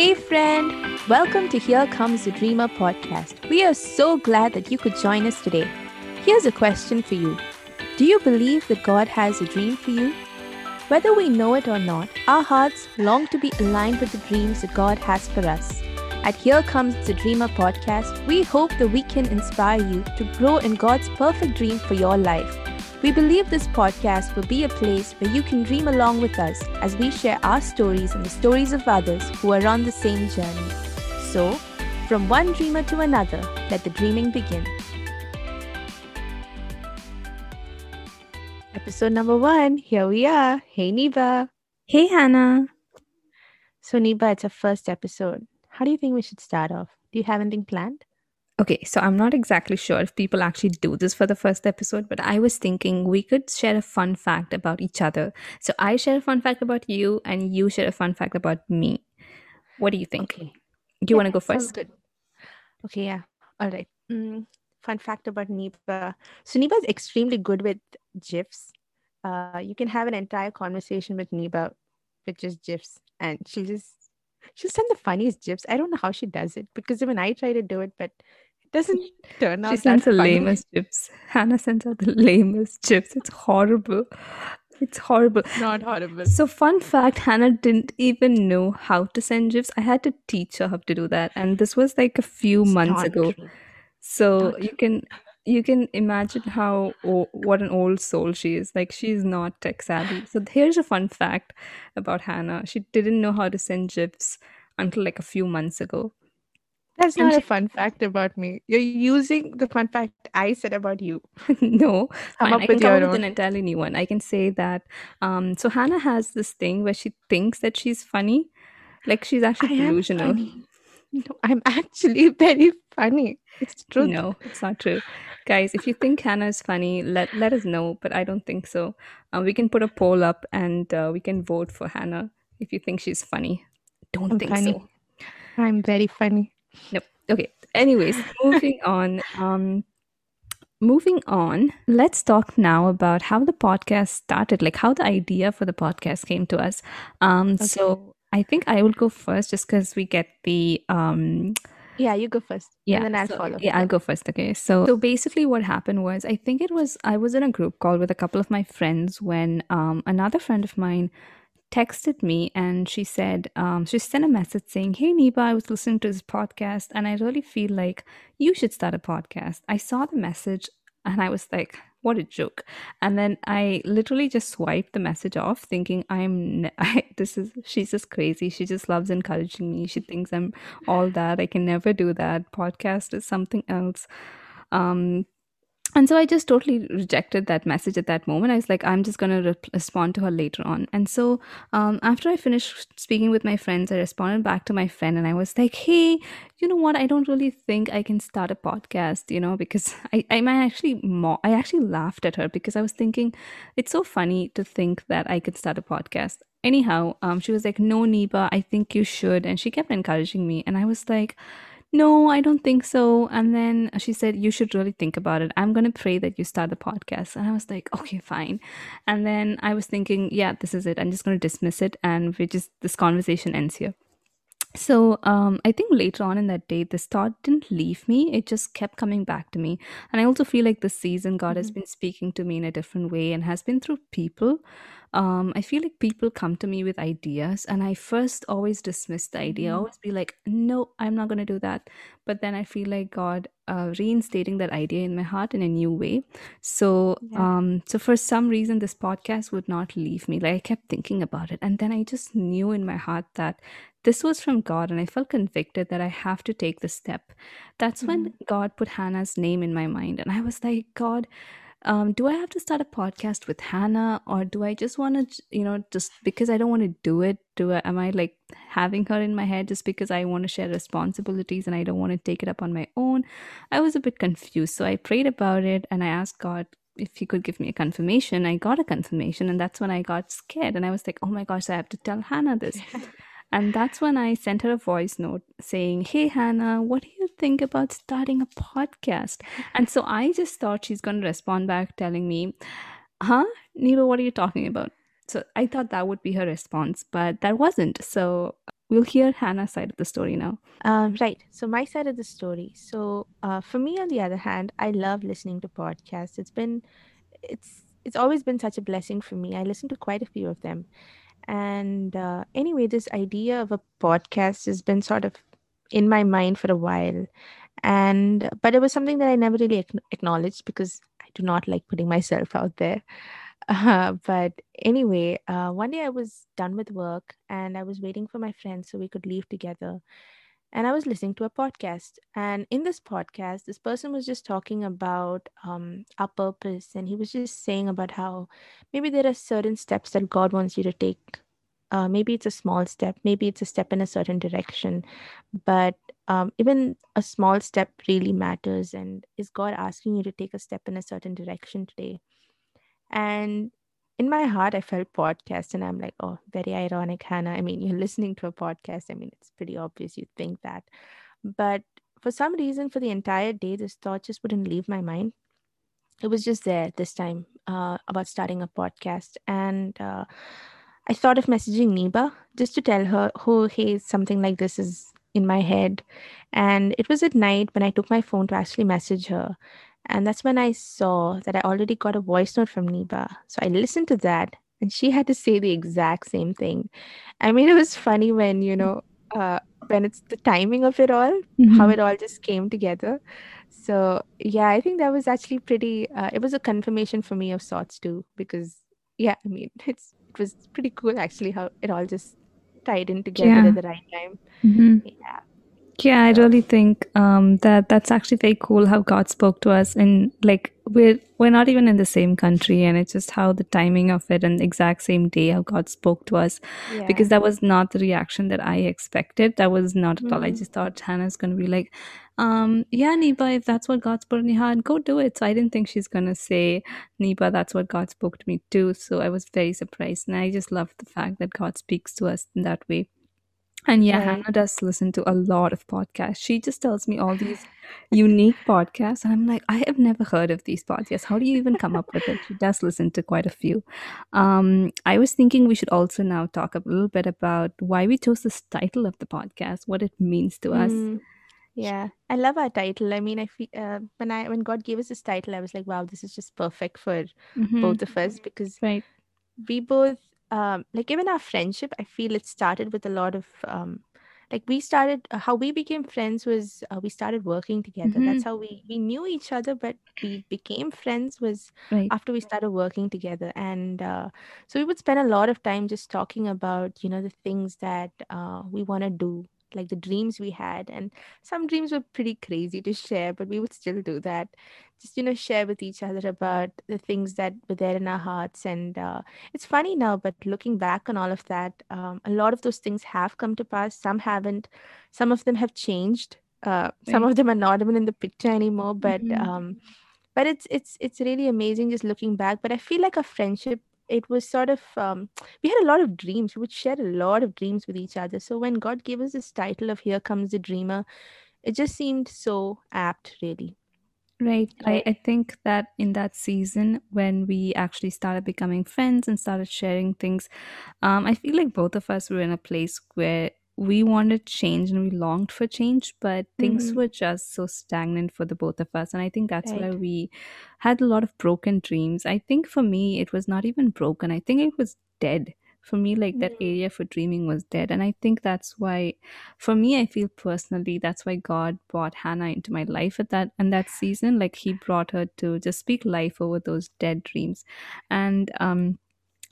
Hey, friend! Welcome to Here Comes the Dreamer podcast. We are so glad that you could join us today. Here's a question for you Do you believe that God has a dream for you? Whether we know it or not, our hearts long to be aligned with the dreams that God has for us. At Here Comes the Dreamer podcast, we hope that we can inspire you to grow in God's perfect dream for your life. We believe this podcast will be a place where you can dream along with us as we share our stories and the stories of others who are on the same journey. So, from one dreamer to another, let the dreaming begin. Episode number one, here we are. Hey, Niba. Hey, Hannah. So, Niba, it's our first episode. How do you think we should start off? Do you have anything planned? Okay, so I'm not exactly sure if people actually do this for the first episode, but I was thinking we could share a fun fact about each other. So I share a fun fact about you, and you share a fun fact about me. What do you think? Okay. Do you want to go sounds first? good. Okay, yeah. All right. Mm, fun fact about Niba. So Niba is extremely good with GIFs. Uh, you can have an entire conversation with Niba with just GIFs, and she'll just she'll send the funniest GIFs. I don't know how she does it because even I try to do it, but doesn't turn out She sends the lamest chips. Hannah sends out the lamest chips. It's horrible. It's horrible. Not horrible. So, fun fact Hannah didn't even know how to send GIFs. I had to teach her how to do that. And this was like a few It's months ago. true. So you can you can imagine how what an old soul she is. Like she's not tech savvy. So here's a fun fact about Hannah. She didn't know how to send gifs until like a few months ago. That's not a fun fact about me. You're using the fun fact I said about you. no, fine. up I can with come up with an entirely new one. I can say that. Um, so Hannah has this thing where she thinks that she's funny, like she's actually delusional. No, I'm actually very funny. It's true. No, it's not true. Guys, if you think Hannah is funny, let let us know. But I don't think so. Uh, we can put a poll up and uh, we can vote for Hannah if you think she's funny. Don't I'm think funny. so. I'm very funny. Nope. Okay. Anyways, moving on. Um, moving on. Let's talk now about how the podcast started, like how the idea for the podcast came to us. Um, Okay. so I think I will go first, just because we get the um Yeah, you go first. Yeah, And then I'll so follow. yeah, I'll go first. Okay, so so basically, what happened was, I think it was I was in a group call with a couple of my friends when um another friend of mine texted me and she said um she sent a message saying, "Hey Niba, I was listening to this podcast and I really feel like you should start a podcast." I saw the message and I was like, "What a joke!" And then I literally just swiped the message off, thinking, "I'm I, this is she's just crazy. She just loves encouraging me. She thinks I'm all that. I can never do that. Podcast is something else." Um, and so I just totally rejected that message at that moment. I was like, I'm just going to re- respond to her later on. And so um, after I finished speaking with my friends, I responded back to my friend and I was like, hey, you know what? I don't really think I can start a podcast, you know, because I, I actually, mo- I actually laughed at her because I was thinking, it's so funny to think that I could start a podcast. Anyhow, um, she was like, no, Niba, I think you should. And she kept encouraging me. And I was like, no, I don't think so. And then she said, You should really think about it. I'm going to pray that you start the podcast. And I was like, Okay, fine. And then I was thinking, Yeah, this is it. I'm just going to dismiss it. And we just, this conversation ends here. So um, I think later on in that day, this thought didn't leave me. It just kept coming back to me. And I also feel like this season, God has Mhm. been speaking to me in a different way and has been through people. Um, I feel like people come to me with ideas, and I first always dismiss the idea, Mhm. always be like, no, I'm not going to do that. But then I feel like God uh, reinstating that idea in my heart in a new way. So, Yeah. um, so for some reason, this podcast would not leave me. Like I kept thinking about it, and then I just knew in my heart that this was from God, and I felt convicted that I have to take this step. That's when Mhm. God put Hannah's name in my mind, and I was like, God, um, do I have to start a podcast with Hannah, or do I just want to, you know, just because I don't want to do it? Do I, am I like having her in my head just because I want to share responsibilities and I don't want to take it up on my own? I was a bit confused, so I prayed about it and I asked God if He could give me a confirmation. I got a confirmation, and that's when I got scared, and I was like, oh my gosh, I have to tell Hannah this. And that's when I sent her a voice note saying, Hey, Hannah, what do you think about starting a podcast? And so I just thought she's going to respond back telling me, Huh? Niba, what are you talking about? So I thought that would be her response, but that wasn't. So we'll hear Hannah's side of the story now. Um, right. So my side of the story. So uh, for me, on the other hand, I love listening to podcasts. It's been, it's it's always been such a blessing for me. I listen to quite a few of them, and uh, anyway, this idea of a podcast has been sort of in my mind for a while, and but it was something that I never really ac- acknowledged because I do not like putting myself out there. Uh, but anyway, uh, one day I was done with work and I was waiting for my friends so we could leave together and I was listening to a podcast. And in this podcast, this person was just talking about um, our purpose, and he was just saying about how maybe there are certain steps that God wants you to take. Uh, maybe it's a small step, maybe it's a step in a certain direction, but um, even a small step really matters. And is God asking you to take a step in a certain direction today? And in my heart, I felt podcast, and I'm like, oh, very ironic, Hannah. I mean, you're listening to a podcast. I mean, it's pretty obvious you think that. But for some reason, for the entire day, this thought just wouldn't leave my mind. It was just there this time uh, about starting a podcast. And uh, I thought of messaging Niba just to tell her, oh, hey, something like this is in my head. And it was at night when I took my phone to actually message her. And that's when I saw that I already got a voice note from Niba. So I listened to that and she had to say the exact same thing. I mean, it was funny when, you know, uh, when it's the timing of it all, mm-hmm. how it all just came together. So yeah, I think that was actually pretty, uh, it was a confirmation for me of sorts too, because yeah, I mean, it's, it was pretty cool actually how it all just tied in together yeah. at the right time. Mm-hmm. Yeah. Yeah, I really think um, that that's actually very cool how God spoke to us, and like we're we're not even in the same country, and it's just how the timing of it and the exact same day how God spoke to us, yeah. because that was not the reaction that I expected. That was not at mm-hmm. all. I mm-hmm. just thought Hannah's gonna be like, um, "Yeah, Niba, if that's what God's put in your heart, go do it." So I didn't think she's gonna say, "Niba, that's what God spoke to me too." So I was very surprised, and I just love the fact that God speaks to us in that way. And yeah, Hannah does listen to a lot of podcasts. She just tells me all these unique podcasts. And I'm like, I have never heard of these podcasts. How do you even come up with it? She does listen to quite a few. Um, I was thinking we should also now talk a little bit about why we chose this title of the podcast, what it means to us. Mm, yeah, I love our title. I mean, I feel uh, when I when God gave us this title, I was like, wow, this is just perfect for mm-hmm. both of us because right. we both um, like even our friendship, I feel it started with a lot of um, like we started uh, how we became friends was uh, we started working together. Mm-hmm. That's how we we knew each other, but we became friends was right. after we started working together, and uh, so we would spend a lot of time just talking about you know the things that uh, we want to do like the dreams we had and some dreams were pretty crazy to share but we would still do that. Just you know share with each other about the things that were there in our hearts and uh, it's funny now but looking back on all of that um, a lot of those things have come to pass. Some haven't. Some of them have changed. Uh, some of them are not even in the picture anymore but mm-hmm. um, but it's it's it's really amazing just looking back. But i feel like a friendship it was sort of um, we had a lot of dreams. We would share a lot of dreams with each other. So when god gave us this title of here comes the dreamer it just seemed so apt really. Right. I, I think that in that season, when we actually started becoming friends and started sharing things, um, I feel like both of us were in a place where we wanted change and we longed for change, but things mm-hmm. were just so stagnant for the both of us. And I think that's right. where we had a lot of broken dreams. I think for me, it was not even broken, I think it was dead. For me, like mm-hmm. that area for dreaming was dead. And I think that's why, for me, I feel personally, that's why God brought Hannah into my life at that and that season. Like He brought her to just speak life over those dead dreams. And um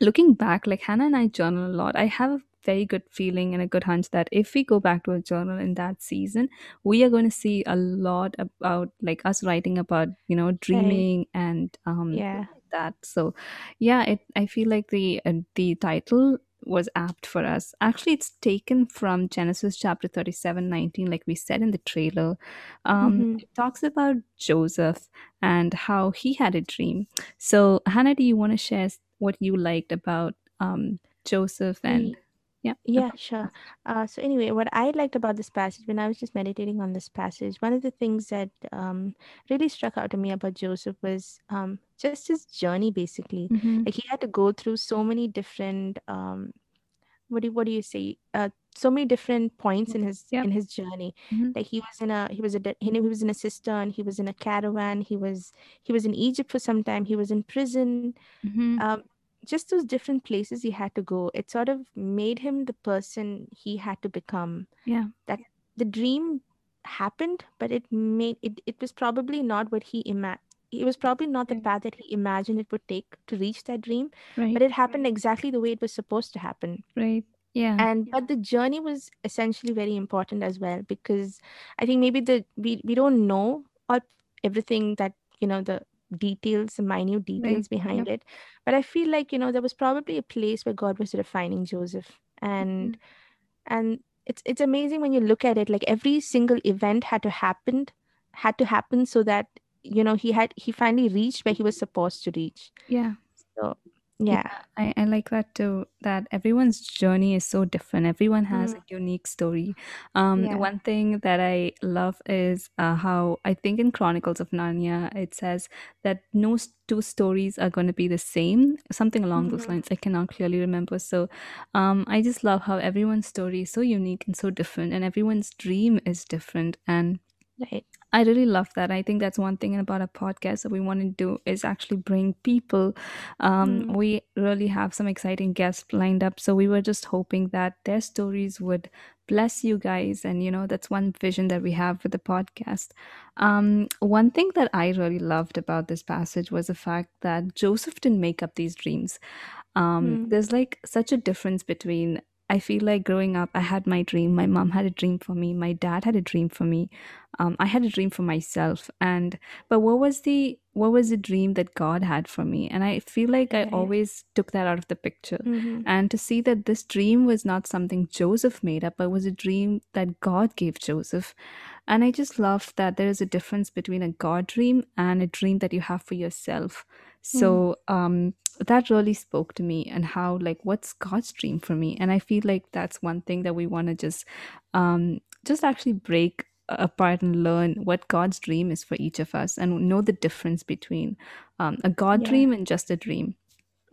looking back, like Hannah and I journal a lot. I have a very good feeling and a good hunch that if we go back to a journal in that season, we are going to see a lot about like us writing about, you know, dreaming and um yeah. that. So yeah, it I feel like the uh, the title was apt for us. Actually, it's taken from Genesis chapter 37 19, like we said in the trailer. Um, mm-hmm. It talks about Joseph and how he had a dream. So, Hannah, do you want to share what you liked about um, Joseph and yeah. Yeah, sure. Uh, so anyway, what I liked about this passage when I was just meditating on this passage, one of the things that um, really struck out to me about Joseph was um, just his journey. Basically, mm-hmm. like he had to go through so many different um, what do what do you say? Uh, so many different points in his Yep. in his journey hmm like he was in a he was a he he was in a cistern he was in a caravan he was he was in egypt for some time he was in prison hmm um just those different places he had to go it sort of made him the person he had to become Yeah. that the dream happened but it made it it was probably not what he ima- it was probably not the Yeah. path that he imagined it would take to reach that dream Right. but it happened exactly the way it was supposed to happen Right. Yeah. and but the journey was essentially very important as well because i think maybe the we, we don't know all everything that you know the details the minute Right. details behind Yep. it but i feel like you know there was probably a place where god was refining joseph and Mhm. and it's it's amazing when you look at it like every single event had to happen had to happen so that you know he had he finally reached where he was supposed to reach Yeah. so Yeah, I, I like that too. That everyone's journey is so different. Everyone has Mm, a unique story. Um, yeah one thing that I love is uh, how I think in Chronicles of Narnia it says that no s- two stories are going to be the same. Something along those Mhm. lines. I cannot clearly remember. So, um, I just love how everyone's story is so unique and so different, and everyone's dream is different. And right I really love that. I think that's one thing about a podcast that we want to do is actually bring people. Um, Mm, we really have some exciting guests lined up, so we were just hoping that their stories would bless you guys, and you know that's one vision that we have for the podcast. Um, one thing that I really loved about this passage was the fact that Joseph didn't make up these dreams um mm, there's like such a difference between i feel like growing up i had my dream my mom had a dream for me my dad had a dream for me um, i had a dream for myself and but what was the what was the dream that god had for me? And i feel like i always took that out of the picture. Mm-hmm. and to see that this dream was not something joseph made up but was a dream that god gave joseph. And i just love that there is a difference between a god dream and a dream that you have for yourself so um that really spoke to me and how like what's god's dream for me. And i feel like that's one thing that we want to just um just actually break apart and learn what god's dream is for each of us and know the difference between um, a god yeah. dream and just a dream.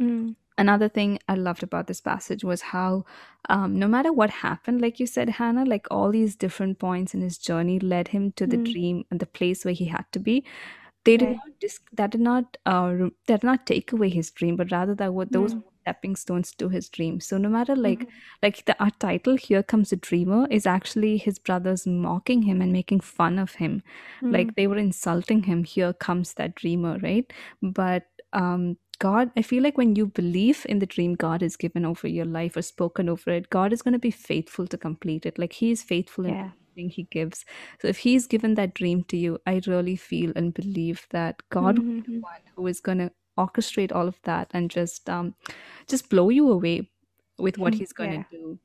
Mm, another thing I loved about this passage was how, um, no matter what happened, like you said, Hannah, like all these different points in his journey led him to the mm, dream and the place where he had to be. They did right. not dis- that did not uh, re- that did not take away his dream, but rather that were those Mm, stepping stones to his dream. So no matter like mhm, like the our title, here comes the dreamer, is actually his brothers mocking him and making fun of him, mm, like they were insulting him. Here comes that dreamer, right? But um God, I feel like when you believe in the dream God has given over your life or spoken over it, God is going to be faithful to complete it. Like He is faithful in He gives. So if He's given that dream to you, I really feel and believe that God will be the Mm-hmm. one who is going to orchestrate all of that and just um just blow you away with what He's going Yeah. to do.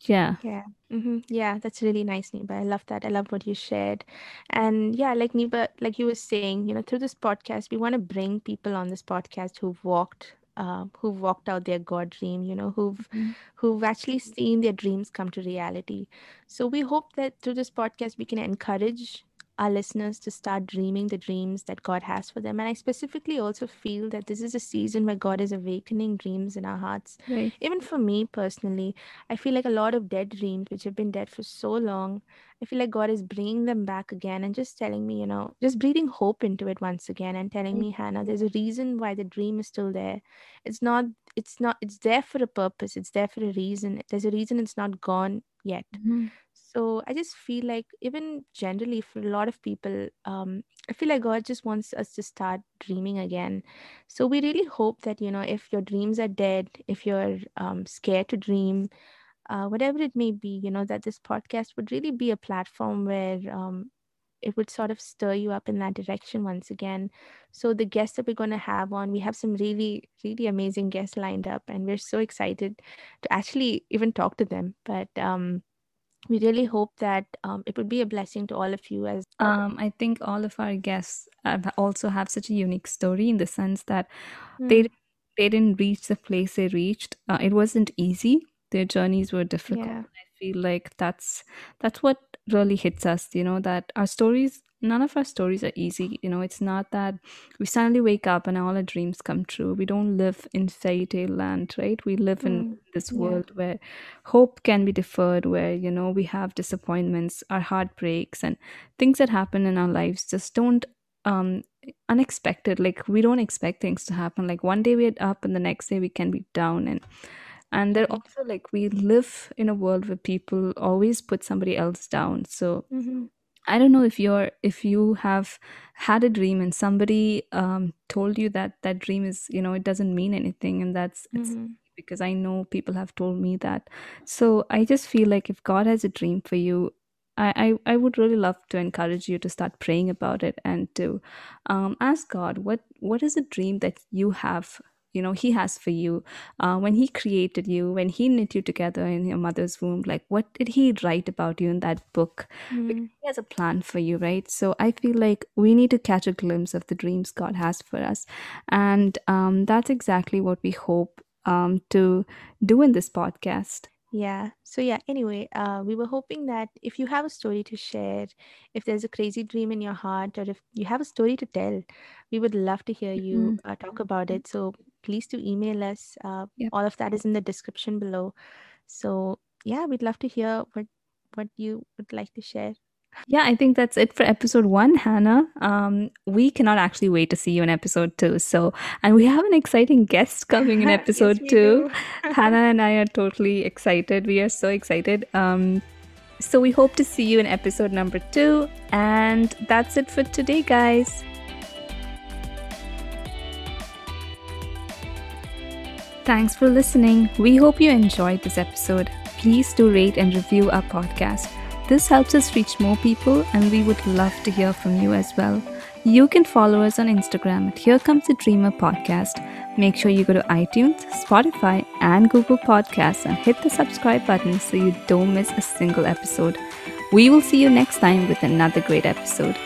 Yeah. Yeah. Mm-hmm. Yeah, that's really nice, Niba. I love that. I love what you shared. And yeah, like Niba, like you were saying, you know, through this podcast, we want to bring people on this podcast who've walked, uh, who've walked out their God dream, you know, who've Mhm. who've actually seen their dreams come to reality. So we hope that through this podcast we can encourage our listeners to start dreaming the dreams that God has for them. And I specifically also feel that this is a season where God is awakening dreams in our hearts. Right. Even for me personally, I feel like a lot of dead dreams, which have been dead for so long, I feel like God is bringing them back again and just telling me, you know, just breathing hope into it once again and telling me, Hannah, there's a reason why the dream is still there. It's not, it's not, it's there for a purpose. It's there for a reason. There's a reason it's not gone yet. Mhm. So I just feel like, even generally for a lot of people, um, I feel like God just wants us to start dreaming again. So we really hope that, you know, if your dreams are dead, if you're um, scared to dream, uh, whatever it may be, you know, that this podcast would really be a platform where um, it would sort of stir you up in that direction once again. So the guests that we're going to have on, we have some really, really amazing guests lined up, and we're so excited to actually even talk to them. But um, we really hope that um, it would be a blessing to all of you as Um, I think all of our guests have also have such a unique story in the sense that they Mm, they didn't reach the place they reached. Uh, it wasn't easy. Their journeys were difficult. yeah. I feel like that's that's what really hits us. You know that our stories none of our stories are easy. You know, it's not that we suddenly wake up and all our dreams come true. We don't live in fairy tale land, right? We live in Mm, this yeah. world where hope can be deferred, where, you know, we have disappointments, our heartbreaks, and things that happen in our lives just don't um unexpected like we don't expect things to happen like one day we're up and the next day we can be down and and they're Right. also like we live in a world where people always put somebody else down so Mm-hmm. I don't know if you're if you have had a dream and somebody um told you that that dream is you know it doesn't mean anything and that's it's Mm-hmm. because i know people have told me that so i just feel like if god has a dream for you I, I, I would really love to encourage you to start praying about it and to um, ask God what what is a dream that you have you know he has for you uh, when he created you when he knit you together in your mother's womb like what did he write about you in that book Mm-hmm. he has a plan for you right so i feel like we need to catch a glimpse of the dreams god has for us and um, that's exactly what we hope um, to do in this podcast Yeah. So yeah, anyway, uh, we were hoping that if you have a story to share, if there's a crazy dream in your heart, or if you have a story to tell, we would love to hear you Mhm. uh, talk about it. So please do email us. Uh, Yep. all of that is in the description below. So yeah, we'd love to hear what what you would like to share. Yeah, I think that's it for episode one, Hannah. Um, we cannot actually wait to see you in episode two. So, and we have an exciting guest coming in episode we two. Hannah and I are totally excited. We are so excited. Um, so we hope to see you in episode number two. And that's it for today, guys. Thanks for listening. We hope you enjoyed this episode. Please do rate and review our podcast. This helps us reach more people, and we would love to hear from you as well. You can follow us on Instagram at Here Comes the Dreamer Podcast. Make sure you go to iTunes, Spotify, and Google Podcasts and hit the subscribe button so you don't miss a single episode. We will see you next time with another great episode.